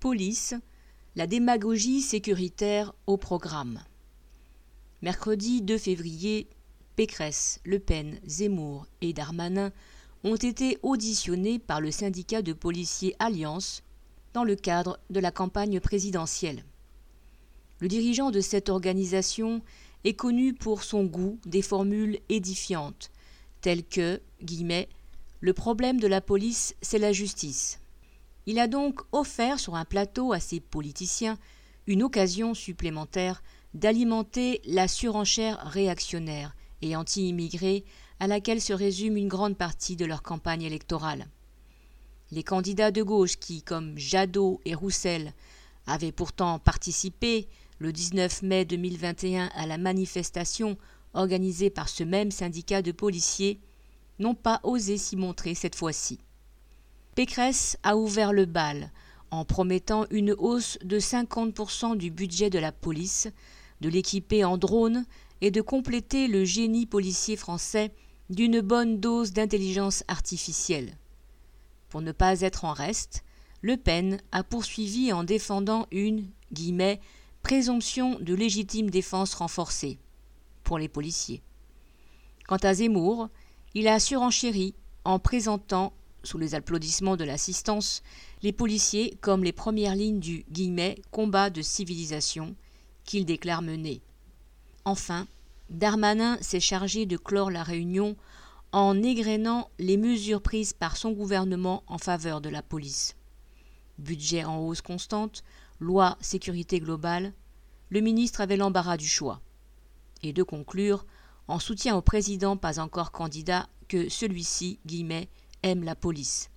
Police, la démagogie sécuritaire au programme. Mercredi 2 février, Pécresse, Le Pen, Zemmour et Darmanin ont été auditionnés par le syndicat de policiers Alliance dans le cadre de la campagne présidentielle. Le dirigeant de cette organisation est connu pour son goût des formules édifiantes, telles que Le problème de la police, c'est la justice. Il a donc offert sur un plateau à ses politiciens une occasion supplémentaire d'alimenter la surenchère réactionnaire et anti-immigrée à laquelle se résume une grande partie de leur campagne électorale. Les candidats de gauche qui, comme Jadot et Roussel, avaient pourtant participé le 19 mai 2021 à la manifestation organisée par ce même syndicat de policiers, n'ont pas osé s'y montrer cette fois-ci. Pécresse a ouvert le bal en promettant une hausse de 50% du budget de la police, de l'équiper en drones et de compléter le génie policier français d'une bonne dose d'intelligence artificielle. Pour ne pas être en reste, Le Pen a poursuivi en défendant une guillemets, présomption de légitime défense renforcée pour les policiers. Quant à Zemmour, il a surenchéri en présentant sous les applaudissements de l'assistance, les policiers comme les premières lignes du combat de civilisation qu'il déclare mener. Enfin, Darmanin s'est chargé de clore la réunion en égrénant les mesures prises par son gouvernement en faveur de la police. Budget en hausse constante, loi sécurité globale, le ministre avait l'embarras du choix. Et de conclure, en soutien au président pas encore candidat, que celui-ci, guillemets, aime la police.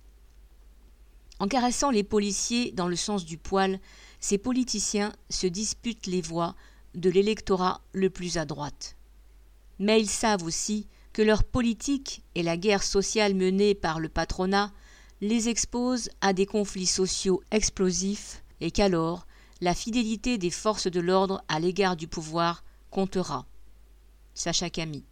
En caressant les policiers dans le sens du poil, ces politiciens se disputent les voix de l'électorat le plus à droite. Mais ils savent aussi que leur politique et la guerre sociale menée par le patronat les exposent à des conflits sociaux explosifs et qu'alors la fidélité des forces de l'ordre à l'égard du pouvoir comptera. Sacha Camille